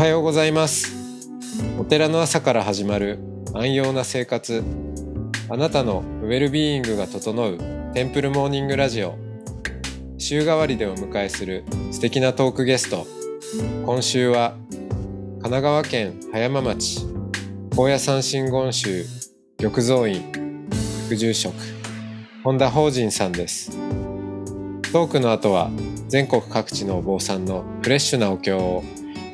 はようございます。お寺の朝から始まる安養な生活。あなたのウェルビーイングが整うテンプルモーニングラジオ。週替わりでお迎えする素敵なトークゲスト。今週は神奈川県葉山町。高野山真言宗玉蔵院副住職本田法人さんです。トークの後は全国各地のお坊さんのフレッシュなお経を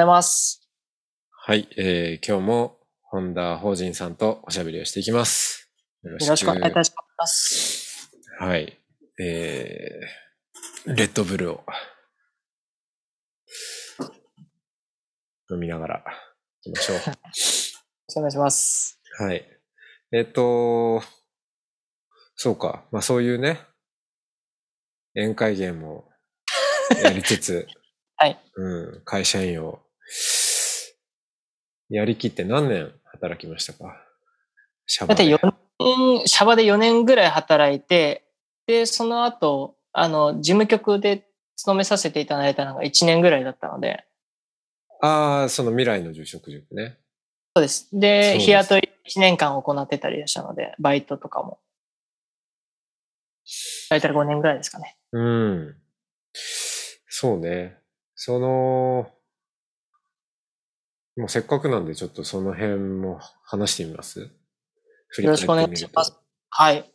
ざいます。はい、えー、今日も本田法人さんとおしゃべりをしていきますよろしくお願いいたします。はい。えー、レッドブルを飲みながら行きましょよろしくお願いします。う。はい。えっ、と、そうか。まあそういうね、宴会芸もやりつつ、はい。うん、会社員を やりきって何年働きましたか？シャバだってで。4年、シャバで4年ぐらい働いて、で、その後、あの、事務局で勤めさせていただいたのが1年ぐらいだったので、ああ、その未来の住職塾ね。そうです。で、日雇い1年間行ってたりしたので、バイトとかも。大体5年ぐらいですかね。うん。そうね。その、もうせっかくなんでちょっとその辺も話してみます？よろしくお願いします。はい。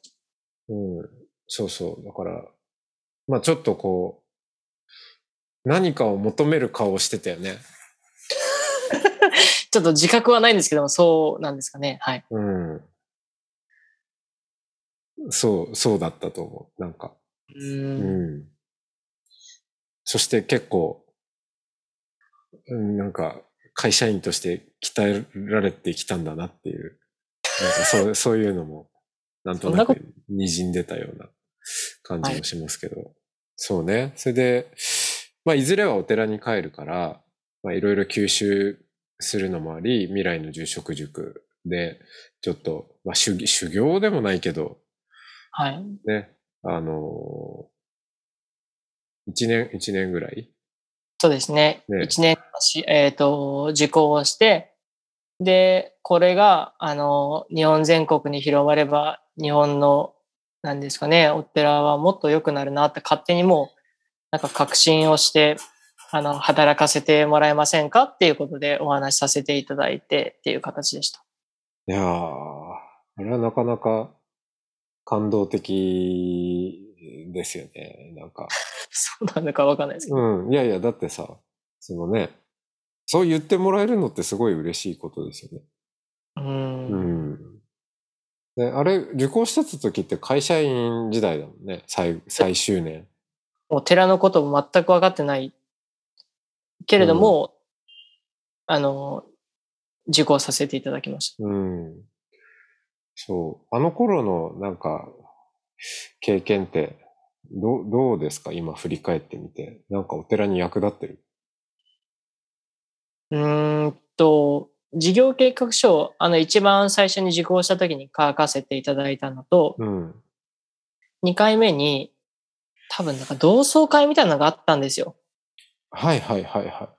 うん。そうそう。だから、まあちょっとこう、何かを求める顔をしてたよね。ちょっと自覚はないんですけども、そうなんですかね。はい。うん。そう、そうだったと思う。なんか。う。うんん。そして結構、うんなんか、会社員として鍛えられてきたんだなっていう、なんかそう そういうのも、なんとなく滲んでたような感じもしますけど。そうね。それで、まあ、いずれはお寺に帰るから、まあ、いろいろ吸収するのもあり、未来の住職塾で、ちょっと、まあ、修修行でもないけど、はい。ね、あのー一年、一年ぐらいそうですね。ね一年し、えっ、と、受講をして、で、これが、あの、日本全国に広まれば、日本の、なんですかね、お寺はもっと良くなるなって勝手にもう、なんか確信をして、あの、働かせてもらえませんか？っていうことでお話しさせていただいてっていう形でした。いやー、あれはなかなか感動的ですよね。なんか。そうなのかわかんないですけど。うん。いやいや、だってさ、そのね、そう言ってもらえるのってすごい嬉しいことですよね。うん。うん。で、あれ、受講してた時って会社員時代だもんね。最、最終年。もう寺のことも全く分かってないけれども、あの、受講させていただきました。うん。そう。あの頃のなんか、経験って、どう、どうですか？今振り返ってみて。なんかお寺に役立ってる？うーんと、事業計画書を、あの、一番最初に受講した時に書かせていただいたのと、うん。2回目に、多分なんか同窓会みたいなのがあったんですよ。はいはいはいは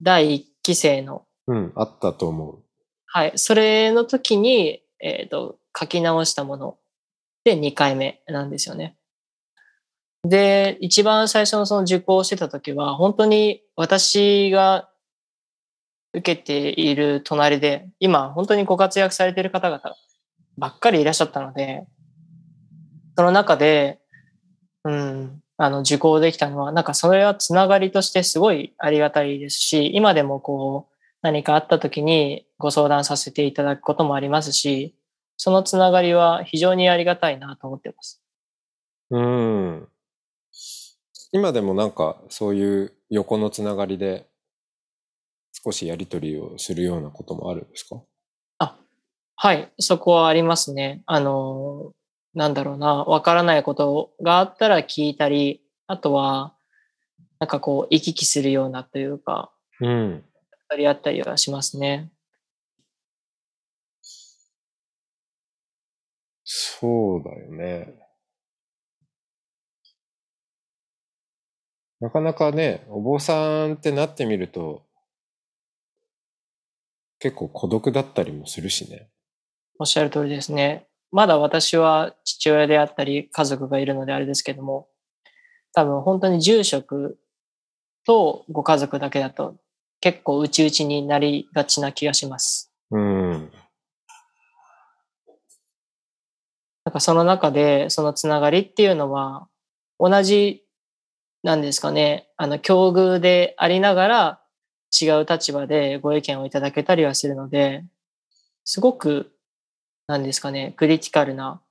第1期生の。い。うん、あったと思はい。それの時に、えっ、と、書き直したもので2回目なんですよね。で、一番最初のその受講してた時は、本当に私が受けている隣で、今本当にご活躍されている方々ばっかりいらっしゃったので、その中で、うん、あの、受講できたのは、なんかそれはつながりとしてすごいありがたいですし、今でもこう、何かあった時にご相談させていただくこともありますし、そのつながりは非常にありがたいなと思ってます。う。ん。今でもなんかそういう横のつながりで少しやり取りをするようなこともあるんですか？あ、はい、そこはありますね。あの、なんだろうな、わからないことがあったら聞いたり、あとは、なんかこう、行き来するようなというか、うん。やり合ったりはしますね。そうだよね。なかなかね、お坊さんってなってみると、結構孤独だったりもするしね。おっしゃる通りですね。まだ私は父親であったり家族がいるのであれですけども、多分本当に住職とご家族だけだと結構内々になりがちな気がします。うん。なんかその中でそのつながりっていうのは同じなんですかね、あの境遇でありながら違う立場でご意見をいただけたりはするので、すごくなんですかね、クリティカルな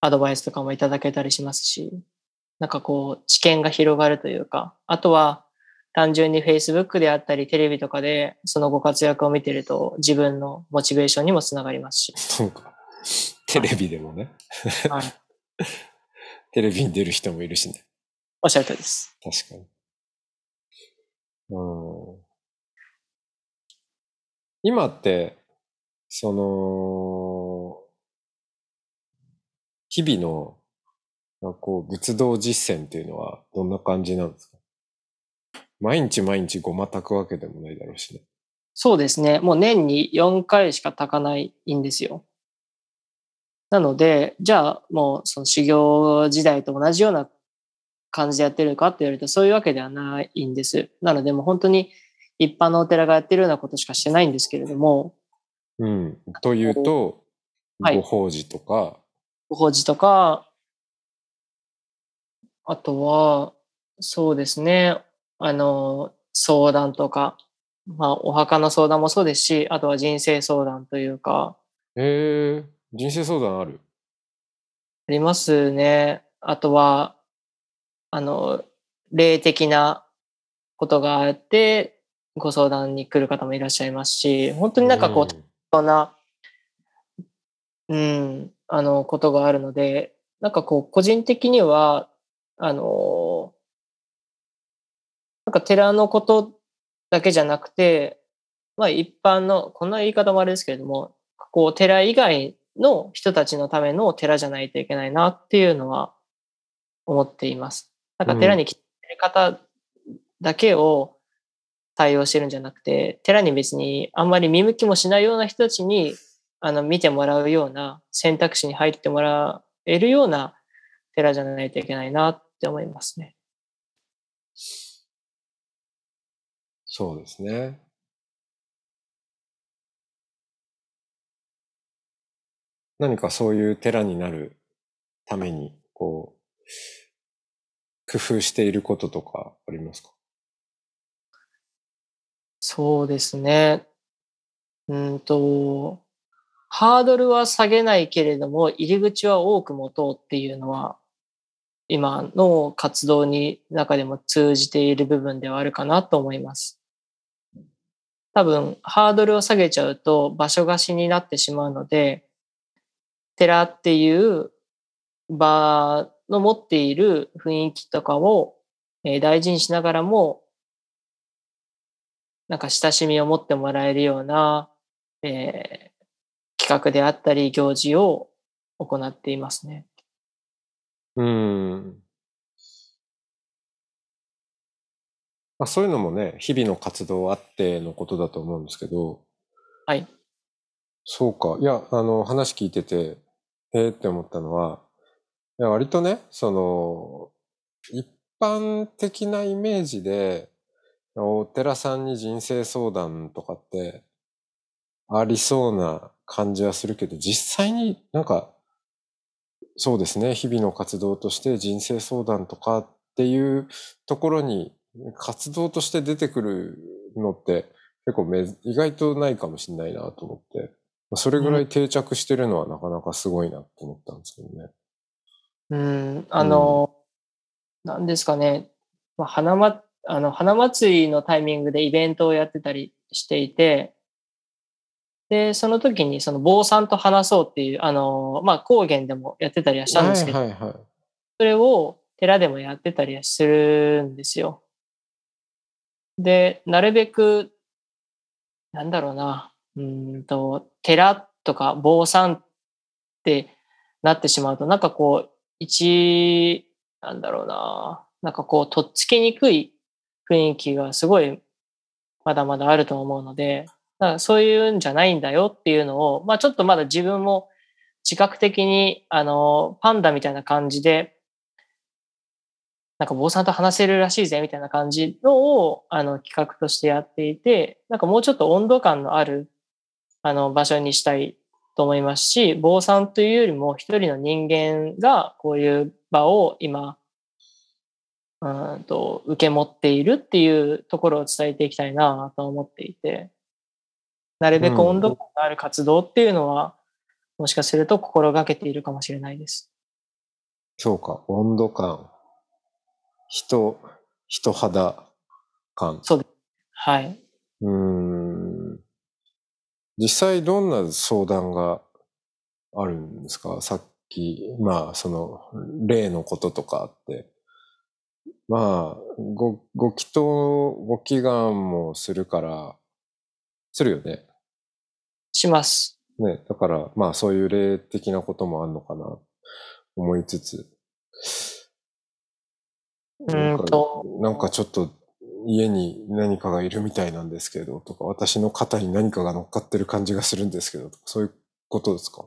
アドバイスとかもいただけたりしますし、なんかこう知見が広がるというか、あとは単純に Facebook であったりテレビとかでそのご活躍を見てると自分のモチベーションにもつながりますし。そうか。テレビでもね。はい、テレビに出る人もいるしね。おっしゃる通りです。確かに。うん。今って、その、日々の、なんかこう、仏道実践っていうのはどんな感じなんですか？毎日毎日ごま炊くわけでもないだろうしね。そうですね。もう年に4回しか炊かないんですよ。なので、じゃあもうその修行時代と同じような感じでやってるかって言われるとそういうわけではないんです。なのでもう本当に一般のお寺がやってるようなことしかしてないんですけれども、うん。というと、はい。ご法事とか、ご法事とか、あとは、そうですね、あの、相談とか、まあ、お墓の相談もそうですし、あとは人生相談というか、えー、人生相談ある？ありますね。あとは、あの、霊的なことがあって、ご相談に来る方もいらっしゃいますし、本当になんかこう、うんな、うん、あの、ことがあるので、なんかこう、個人的には、あの、なんか寺のことだけじゃなくて、まあ一般の、こんな言い方もあれですけれども、こう、寺以外の人たちのための寺じゃないといけないなっていうのは思っています。なんか寺に来てる方だけを対応してるんじゃなくて、寺に別にあんまり見向きもしないような人たちにあの見てもらうような選択肢に入ってもらえるような寺じゃないといけないなって思いますね。そうですね。何かそういう寺になるために、こう、工夫していることとかありますか？そうですね。うんと、ハードルは下げないけれども、入り口は多く持とうっていうのは、今の活動に中でも通じている部分ではあるかなと思います。多分、ハードルを下げちゃうと場所貸しになってしまうので、寺っていう場の持っている雰囲気とかをえー大事にしながらも、なんか親しみを持ってもらえるような、えー企画であったり行事を行っていますね。うん。まあ、そういうのもね、日々の活動あってのことだと思うんですけど、はい。そうか。いや、あの、話聞いてて、えーって思ったのは、いや、割とね、その、一般的なイメージで、お寺さんに人生相談とかって、ありそうな感じはするけど、実際になんか、そうですね、日々の活動として人生相談とかっていうところに活動として出てくるのって結構め意外とないかもしれないなと思って、まあそれぐらい定着してるのはなかなかすごいなと思ったんですけどね。うん、あの、なんですかね。まあ、花あの、花祭りのタイミングでイベントをやってたりしていて、で、その時にその坊さんと話そうっていう、あの、まあ、高原でもやってたりはしたんですけど、はいはいはい。それを寺でもやってたりはするんですよ。で、なるべく、なんだろうな、うーんと、寺とか坊さんってなってしまうと、なんかこう、一、なんだろうな、なんかこう、とっつきにくい雰囲気がすごい、まだまだあると思うので、だからそういうんじゃないんだよっていうのを、まあちょっとまだ自分も自覚的に、あの、パンダみたいな感じで、なんか坊さんと話せるらしいぜみたいな感じのを、あの、企画としてやっていて、なんかもうちょっと温度感のある、あの、場所にしたいと思いますし、坊さんというよりも一人の人間がこういう場を今、うんと、受け持っているっていうところを伝えていきたいなと思っていて、なるべく温度感のある活動っていうのは、もしかすると心がけているかもしれないです。そうか、温度感。人、人肌感。そうです。はい。うーん。実際どんな相談があるんですか？さっき、まあ、その、例のこととかあって。まあ、ご、ご祈祷、ご祈願もするから、するよね。します。ね。だから、まあ、そういう霊的なこともあんのかな、思いつつ。うーんと、なんかちょっと家に何かがいるみたいなんですけど、とか、私の肩に何かが乗っかってる感じがするんですけど、そういうことですか？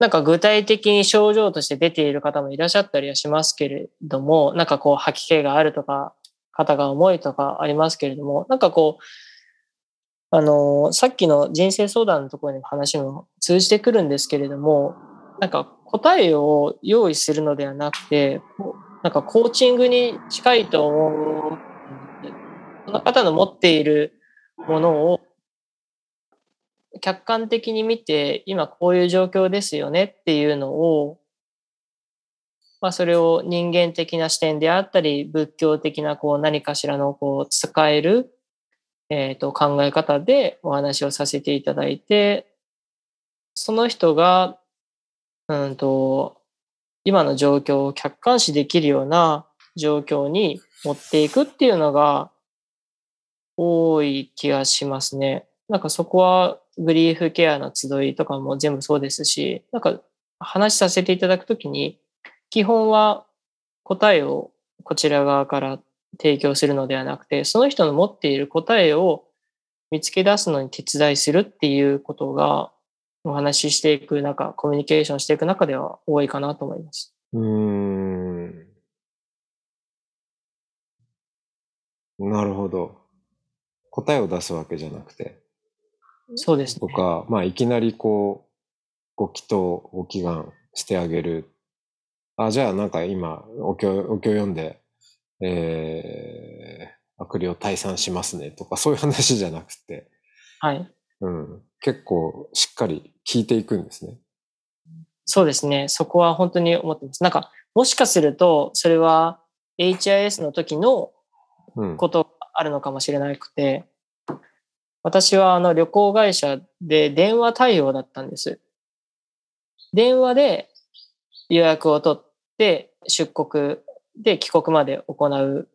なんか具体的に症状として出ている方もいらっしゃったりはしますけれども、なんかこう吐き気があるとか、肩が重いとかありますけれども、なんかこう、あの、さっきの人生相談のところの話も通じてくるんですけれども、なんか答えを用意するのではなくて、なんかコーチングに近いと思う。その方の持っているものを客観的に見て、今こういう状況ですよねっていうのを、まあそれを人間的な視点であったり、仏教的なこう何かしらのこう使える、えっ、と考え方でお話をさせていただいて、その人が、うんと、今の状況を客観視できるような状況に持っていくっていうのが多い気がしますね。なんかそこはグリーフケアの集いとかも全部そうですし、なんか話させていただくときに、基本は答えをこちら側から提供するのではなくて、その人の持っている答えを見つけ出すのに手伝いするっていうことが、お話ししていく中、コミュニケーションしていく中では多いかなと思います。うーん。なるほど。答えを出すわけじゃなくて。そうですね。とか、まあ、いきなりこう、ご祈祷、ご祈願してあげる。あ、じゃあなんか今、お経、お経読んで、えー、悪霊退散しますねとか、そういう話じゃなくて、はい。うん、結構しっかり聞いていくんですね。そうですね。そこは本当に思ってます。なんか、もしかすると、それは HIS の時のうん。ことがあるのかもしれなくて、私はあの旅行会社で電話対応だったんです。電話で予約を取って出国で帰国まで行う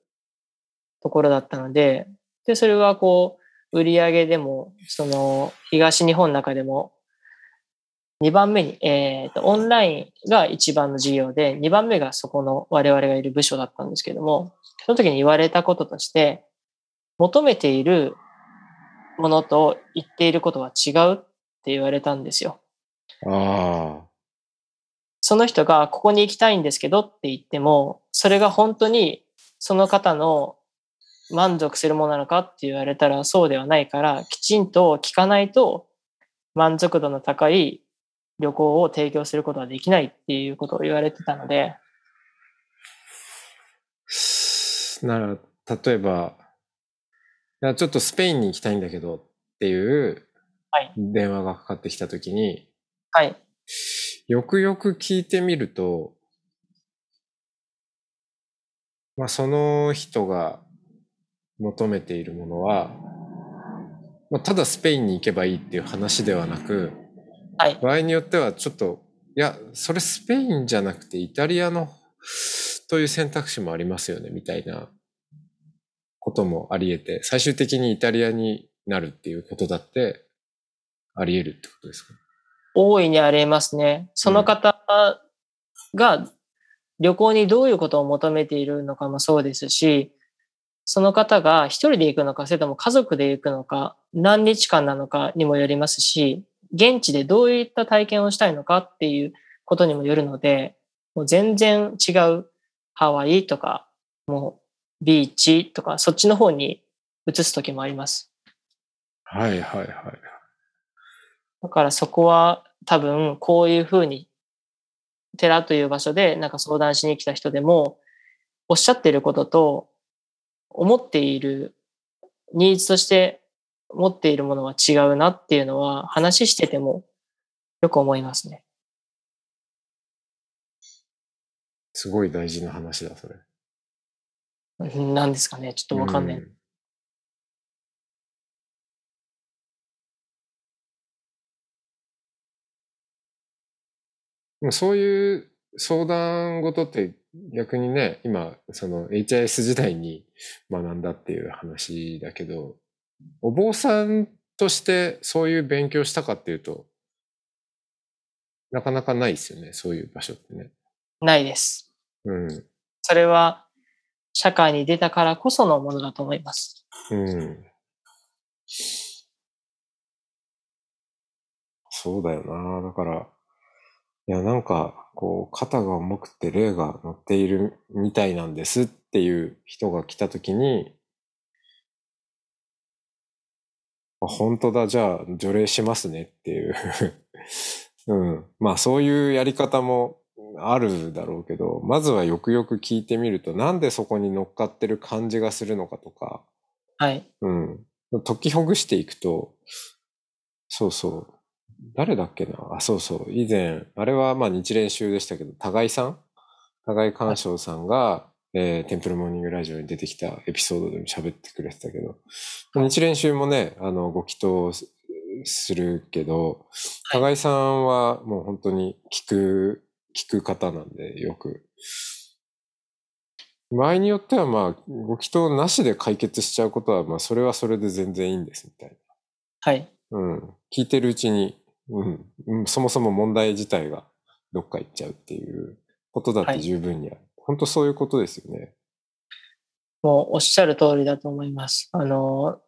ところだったので、で、それはこう、売り上げでも、その、東日本の中でも、2番目に、えっ、と、オンラインが一番の事業で、2番目がそこの我々がいる部署だったんですけども、その時に言われたこととして、求めているものと言っていることは違うって言われたんですよ。あその人がここに行きたいんですけどって言っても、それが本当にその方の満足するものなのかって言われたらそうではないから、きちんと聞かないと満足度の高い旅行を提供することはできないっていうことを言われてたので、あ。なら、例えば、いやちょっとスペインに行きたいんだけどっていうはい電話がかかってきたときに、はい。よくよく聞いてみると、まあ、その人が求めているものは、まあ、ただスペインに行けばいいっていう話ではなく、はい。場合によってはちょっと、いや、それスペインじゃなくてイタリアのという選択肢もありますよね、みたいなこともあり得て、最終的にイタリアになるっていうことだってあり得るってことですか？大いにありえますね。その方が旅行にどういうことを求めているのかもそうですし、その方が一人で行くのか、それとも家族で行くのか、何日間なのかにもよりますし、現地でどういった体験をしたいのかっていうことにもよるので、もう全然違うハワイとか、もうビーチとか、そっちの方に移す時もあります。はいはいはい。だからそこは多分こういうふうに寺という場所でなんか相談しに来た人でもおっしゃっていることと思っているニーズとして持っているものは違うなっていうのは話しててもよく思いますね。すごい大事な話だ、それ。うんなんですかねちょっとわかんない。うんでもそういう相談事って逆にね、今、その HIS 時代に学んだっていう話だけど、お坊さんとしてそういう勉強したかっていうと、なかなかないですよね、そういう場所ってね。ないです。うん。それは社会に出たからこそのものだと思います。うん。そうだよな。だから、いや、なんか、こう、肩が重くて霊が乗っているみたいなんですっていう人が来たときに、あ本当だ、じゃあ、除霊しますねっていう。うん。まあ、そういうやり方もあるだろうけど、まずはよくよく聞いてみると、なんでそこに乗っかってる感じがするのかとか、はい。うん。解きほぐしていくと、そうそう。誰だっけな？あ、そうそう。以前、あれはまあ日練習でしたけど、互いさん？互い鑑賞さんが、えーテンプルモーニングラジオに出てきたエピソードでも喋ってくれてたけど、日練習もね、あの、ご祈祷すするけど、互いさんはもう本当に聞く、聞く方なんで、よく。場合によってはまあ、ご祈祷なしで解決しちゃうことは、まあ、それはそれで全然いいんです、みたいはい。な。うん。聞いてるうちに、うん、うんそもそも問題自体がどっか行っちゃうっていうことだって十分にある。本当そういうことですよね。もうおっしゃる通りだと思います。あの、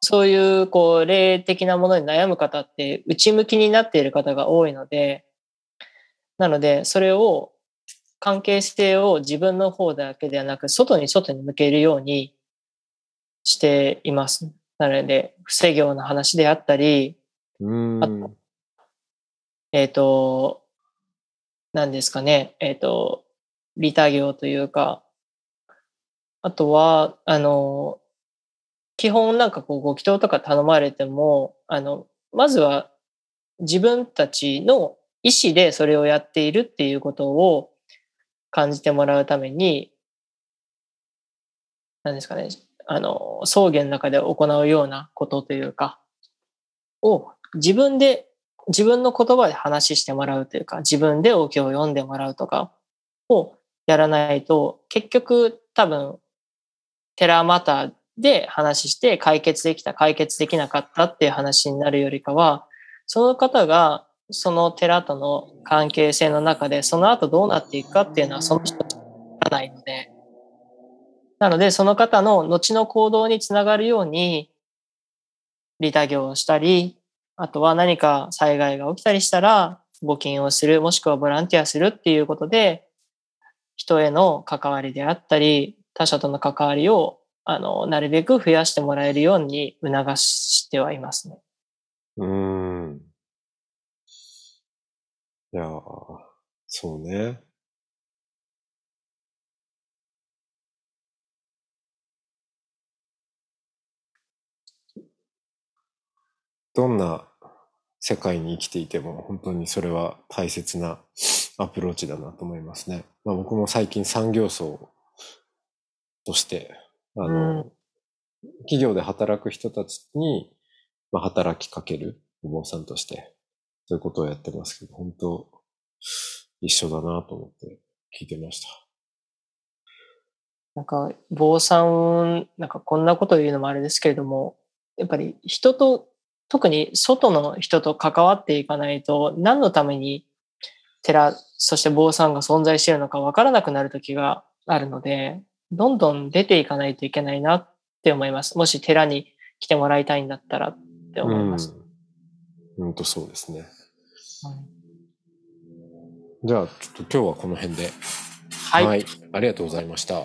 そういう、こう、霊的なものに悩む方って、内向きになっている方が多いので、なので、それを、関係性を自分の方だけではなく、外に外に向けるようにしています。なので、不正業の話であったり、うーん。あえっ、と、何ですかね、えっ、と、利他業というか、あとは、あの、基本なんかこう、ご祈祷とか頼まれても、あの、まずは自分たちの意思でそれをやっているっていうことを感じてもらうために、何ですかね、あの、葬儀の中で行うようなことというか、を自分で、自分の言葉で話してもらうというか、自分でお経を読んでもらうとかをやらないと、結局多分、テラマターで話して解決できた、解決できなかったっていう話になるよりかは、その方がその寺との関係性の中で、その後どうなっていくかっていうのはその人にわかないので、なのでその方の後の行動につながるように、利他業をしたり、あとは何か災害が起きたりしたら募金をする、もしくはボランティアするっていうことで、人への関わりであったり、他者との関わりを、あの、なるべく増やしてもらえるように促してはいますね。うん。いや、そうね。どんな世界に生きていても本当にそれは大切なアプローチだなと思いますね。まあ、僕も最近産業層として、あの、企業で働く人たちに、まあ、働きかけるお坊さんとして、そういうことをやってますけど、本当一緒だなと思って聞いてました。なんか、坊さん、なんかこんなこと言うのもあれですけれども、やっぱり人と、特に外の人と関わっていかないと、何のために寺、そして坊さんが存在しているのかわからなくなる時があるので、どんどん出ていかないといけないなって思います。もし寺に来てもらいたいんだったらって思います。うん。本当そうですね。うんじゃあ、ちょっと今日はこの辺で。はい。ありがとうございました。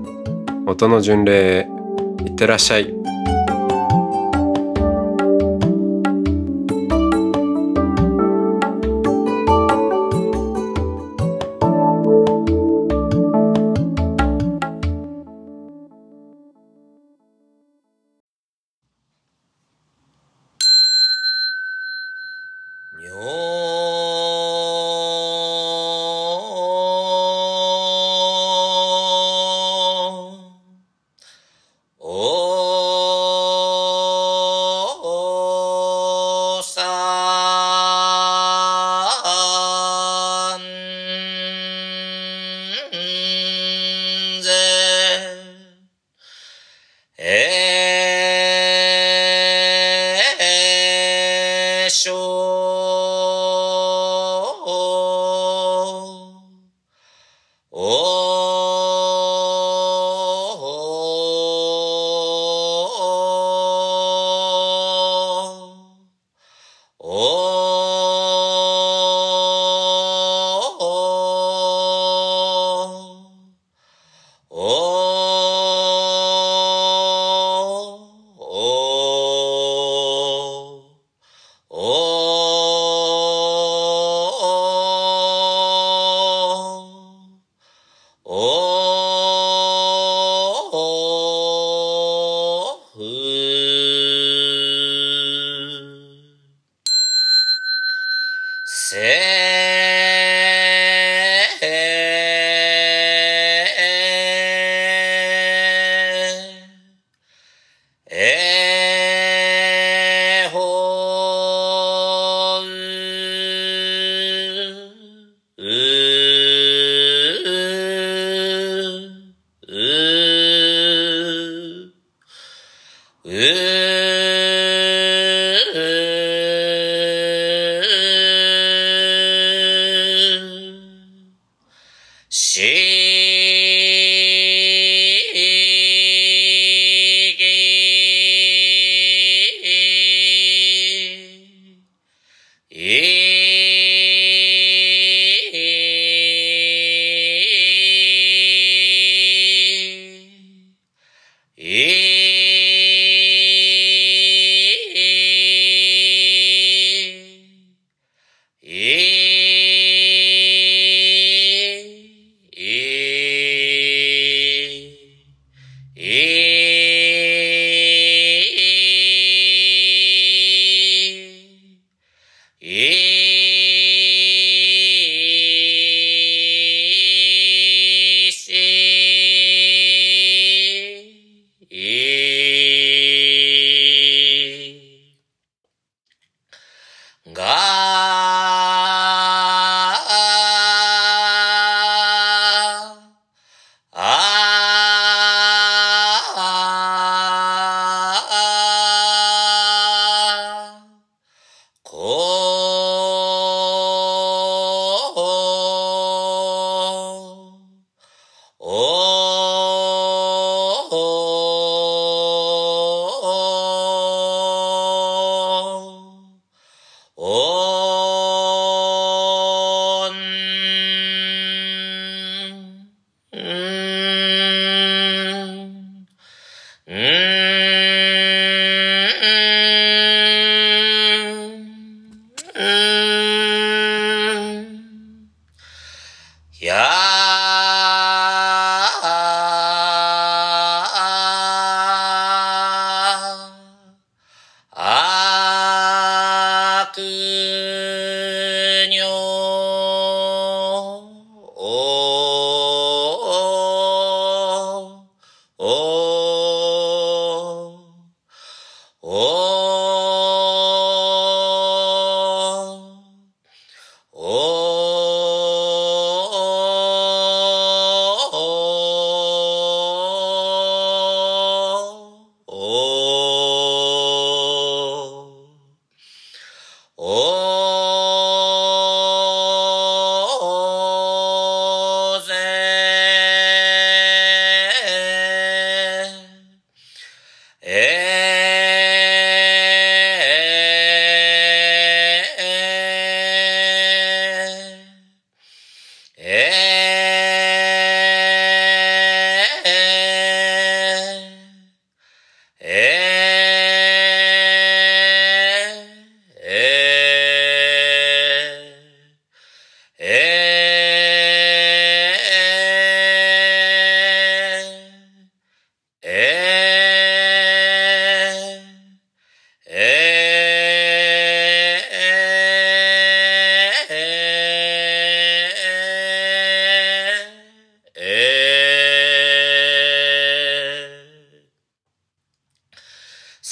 音の巡礼へいってらっしゃい。せえ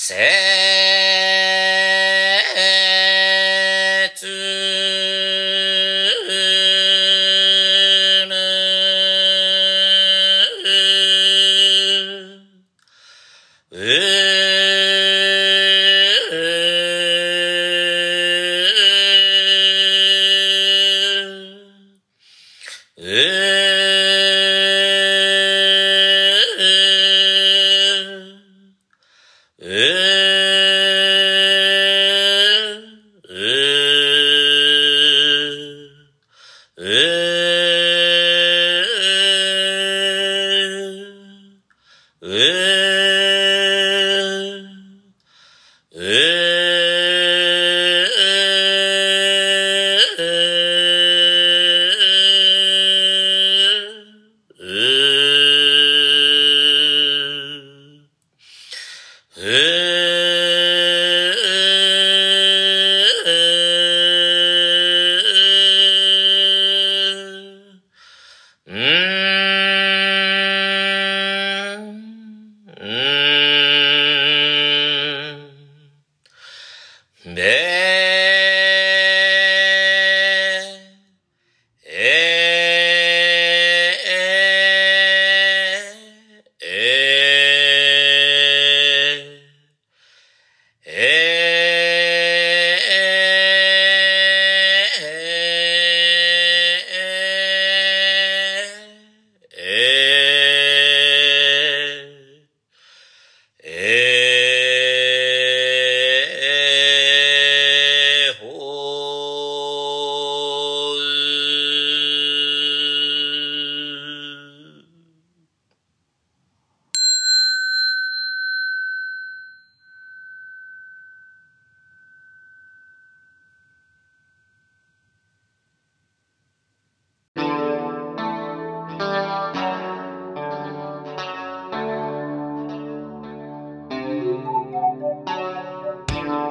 せー